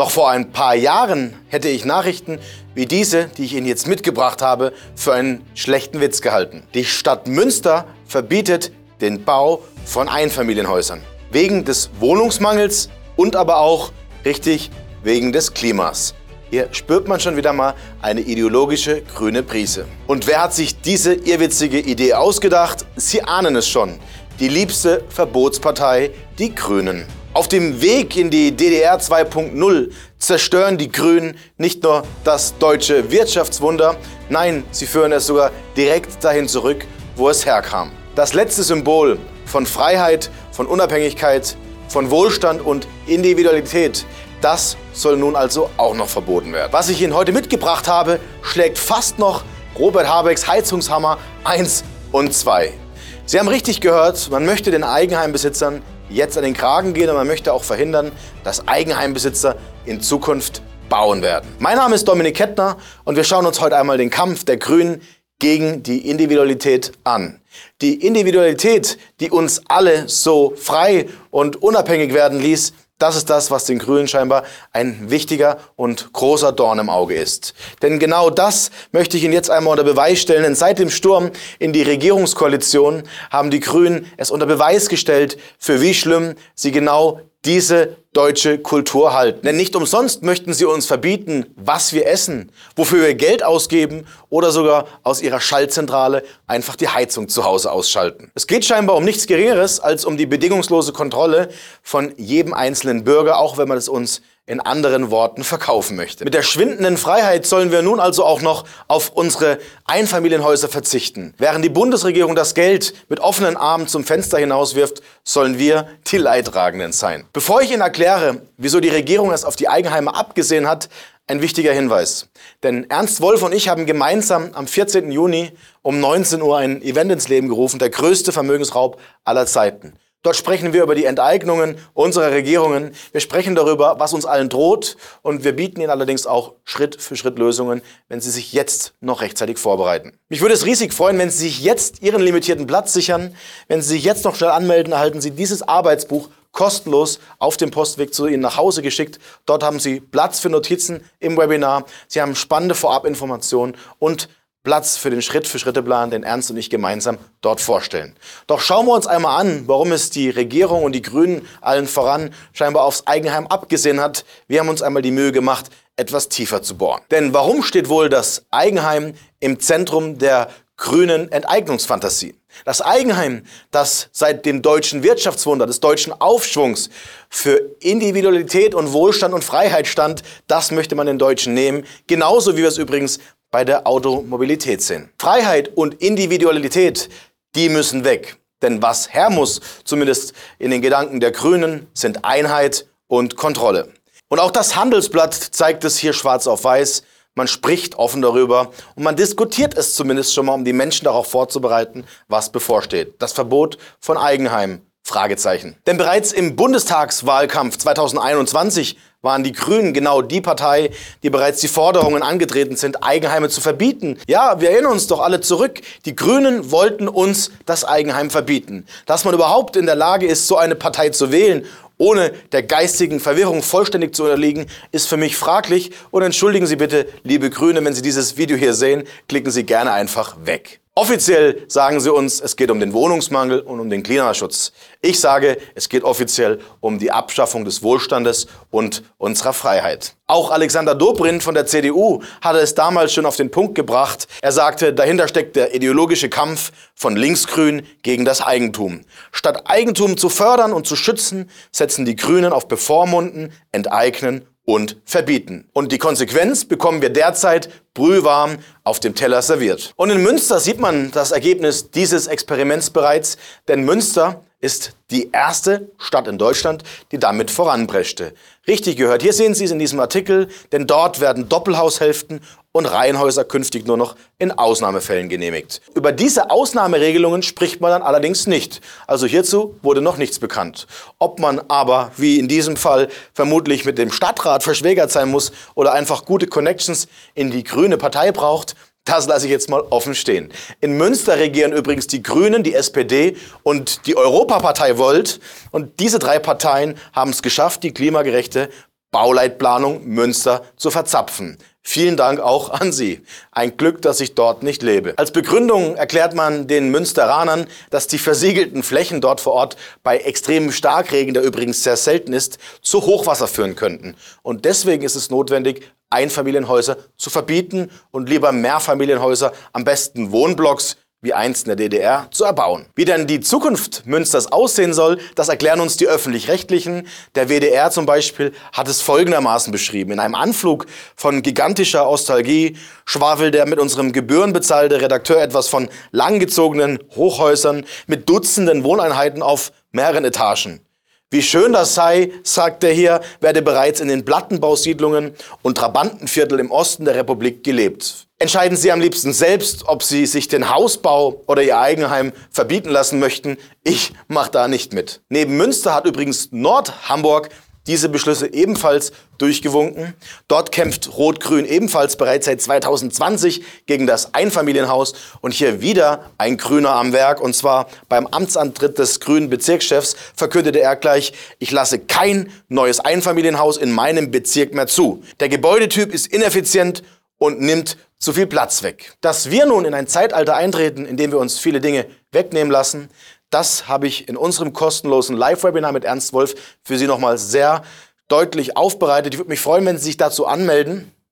Noch vor ein paar Jahren hätte ich Nachrichten wie diese, die ich Ihnen jetzt mitgebracht habe, für einen schlechten Witz gehalten. Die Stadt Münster verbietet den Bau von Einfamilienhäusern. Wegen des Wohnungsmangels und aber auch, richtig, wegen des Klimas. Hier spürt man schon wieder mal eine ideologische grüne Prise. Und wer hat sich diese irrwitzige Idee ausgedacht? Sie ahnen es schon. Die liebste Verbotspartei, die Grünen. Auf dem Weg in die DDR 2.0 zerstören die Grünen nicht nur das deutsche Wirtschaftswunder, nein, sie führen es sogar direkt dahin zurück, wo es herkam. Das letzte Symbol von Freiheit, von Unabhängigkeit, von Wohlstand und Individualität, das soll nun also auch noch verboten werden. Was ich Ihnen heute mitgebracht habe, schlägt fast noch Robert Habecks Heizungshammer 1 und 2. Sie haben richtig gehört, man möchte den Eigenheimbesitzern jetzt an den Kragen gehen und man möchte auch verhindern, dass Eigenheimbesitzer in Zukunft bauen werden. Mein Name ist Dominik Kettner und wir schauen uns heute einmal den Kampf der Grünen gegen die Individualität an. Die Individualität, die uns alle so frei und unabhängig werden ließ, das ist das, was den Grünen scheinbar ein wichtiger und großer Dorn im Auge ist. Denn genau das möchte ich Ihnen jetzt einmal unter Beweis stellen. Denn seit dem Sturm in die Regierungskoalition haben die Grünen es unter Beweis gestellt, für wie schlimm sie genau diese deutsche Kultur halten. Denn nicht umsonst möchten sie uns verbieten, was wir essen, wofür wir Geld ausgeben oder sogar aus ihrer Schaltzentrale einfach die Heizung zu Hause ausschalten. Es geht scheinbar um nichts Geringeres als um die bedingungslose Kontrolle von jedem einzelnen Bürger, auch wenn man es uns in anderen Worten verkaufen möchte. Mit der schwindenden Freiheit sollen wir nun also auch noch auf unsere Einfamilienhäuser verzichten. Während die Bundesregierung das Geld mit offenen Armen zum Fenster hinauswirft, sollen wir die Leidtragenden sein. Bevor ich Ihnen erkläre, wieso die Regierung es auf die Eigenheime abgesehen hat, ein wichtiger Hinweis. Denn Ernst Wolf und ich haben gemeinsam am 14. Juni um 19 Uhr ein Event ins Leben gerufen, der größte Vermögensraub aller Zeiten. Dort sprechen wir über die Enteignungen unserer Regierungen. Wir sprechen darüber, was uns allen droht. Und wir bieten Ihnen allerdings auch Schritt für Schritt Lösungen, wenn Sie sich jetzt noch rechtzeitig vorbereiten. Mich würde es riesig freuen, wenn Sie sich jetzt Ihren limitierten Platz sichern. Wenn Sie sich jetzt noch schnell anmelden, erhalten Sie dieses Arbeitsbuch kostenlos auf dem Postweg zu Ihnen nach Hause geschickt. Dort haben Sie Platz für Notizen im Webinar. Sie haben spannende Vorabinformationen und Platz für den Schritt-für-Schritte-Plan, den Ernst und ich gemeinsam dort vorstellen. Doch schauen wir uns einmal an, warum es die Regierung und die Grünen allen voran scheinbar aufs Eigenheim abgesehen hat. Wir haben uns einmal die Mühe gemacht, etwas tiefer zu bohren. Denn warum steht wohl das Eigenheim im Zentrum der grünen Enteignungsfantasie? Das Eigenheim, das seit dem deutschen Wirtschaftswunder, des deutschen Aufschwungs für Individualität und Wohlstand und Freiheit stand, das möchte man den Deutschen nehmen. Genauso wie wir es übrigens bei der Automobilität sind. Freiheit und Individualität, die müssen weg. Denn was her muss, zumindest in den Gedanken der Grünen, sind Einheit und Kontrolle. Und auch das Handelsblatt zeigt es hier schwarz auf weiß. Man spricht offen darüber und man diskutiert es zumindest schon mal, um die Menschen darauf vorzubereiten, was bevorsteht. Das Verbot von Eigenheim. Fragezeichen. Denn bereits im Bundestagswahlkampf 2021 waren die Grünen genau die Partei, die bereits die Forderungen angetreten sind, Eigenheime zu verbieten. Ja, wir erinnern uns doch alle zurück. Die Grünen wollten uns das Eigenheim verbieten. Dass man überhaupt in der Lage ist, so eine Partei zu wählen, ohne der geistigen Verwirrung vollständig zu unterliegen, ist für mich fraglich. Und entschuldigen Sie bitte, liebe Grüne, wenn Sie dieses Video hier sehen, klicken Sie gerne einfach weg. Offiziell sagen sie uns, es geht um den Wohnungsmangel und um den Klimaschutz. Ich sage, es geht offiziell um die Abschaffung des Wohlstandes und unserer Freiheit. Auch Alexander Dobrindt von der CDU hatte es damals schon auf den Punkt gebracht. Er sagte, dahinter steckt der ideologische Kampf von Linksgrün gegen das Eigentum. Statt Eigentum zu fördern und zu schützen, setzen die Grünen auf Bevormunden, Enteignen und verbieten. Und die Konsequenz bekommen wir derzeit brühwarm auf dem Teller serviert. Und in Münster sieht man das Ergebnis dieses Experiments bereits, denn Münster ist die erste Stadt in Deutschland, die damit voranpreschte. Richtig gehört, hier sehen Sie es in diesem Artikel, denn dort werden Doppelhaushälften und Reihenhäuser künftig nur noch in Ausnahmefällen genehmigt. Über diese Ausnahmeregelungen spricht man dann allerdings nicht. Also hierzu wurde noch nichts bekannt. Ob man aber, wie in diesem Fall, vermutlich mit dem Stadtrat verschwägert sein muss oder einfach gute Connections in die grüne Partei braucht, das lasse ich jetzt mal offen stehen. In Münster regieren übrigens die Grünen, die SPD und die Europapartei Volt. Und diese drei Parteien haben es geschafft, die klimagerechte Bauleitplanung Münster zu verzapfen. Vielen Dank auch an Sie. Ein Glück, dass ich dort nicht lebe. Als Begründung erklärt man den Münsteranern, dass die versiegelten Flächen dort vor Ort bei extremem Starkregen, der übrigens sehr selten ist, zu Hochwasser führen könnten. Und deswegen ist es notwendig, Einfamilienhäuser zu verbieten und lieber Mehrfamilienhäuser, am besten Wohnblocks, wie einst in der DDR, zu erbauen. Wie denn die Zukunft Münsters aussehen soll, das erklären uns die Öffentlich-Rechtlichen. Der WDR zum Beispiel hat es folgendermaßen beschrieben. In einem Anflug von gigantischer Ostalgie schwafelt der mit unserem Gebühren bezahlte Redakteur etwas von langgezogenen Hochhäusern mit Dutzenden Wohneinheiten auf mehreren Etagen. Wie schön das sei, sagt er hier, werde bereits in den Plattenbausiedlungen und Trabantenviertel im Osten der Republik gelebt. Entscheiden Sie am liebsten selbst, ob Sie sich den Hausbau oder Ihr Eigenheim verbieten lassen möchten. Ich mache da nicht mit. Neben Münster hat übrigens Nord-Hamburg diese Beschlüsse ebenfalls durchgewunken. Dort kämpft Rot-Grün ebenfalls bereits seit 2020 gegen das Einfamilienhaus und hier wieder ein Grüner am Werk und zwar beim Amtsantritt des grünen Bezirkschefs verkündete er gleich, ich lasse kein neues Einfamilienhaus in meinem Bezirk mehr zu. Der Gebäudetyp ist ineffizient und nimmt zu viel Platz weg. Dass wir nun in ein Zeitalter eintreten, in dem wir uns viele Dinge wegnehmen lassen, das habe ich in unserem kostenlosen Live-Webinar mit Ernst Wolf für Sie nochmal sehr deutlich aufbereitet. Ich würde mich freuen, wenn Sie sich dazu anmelden.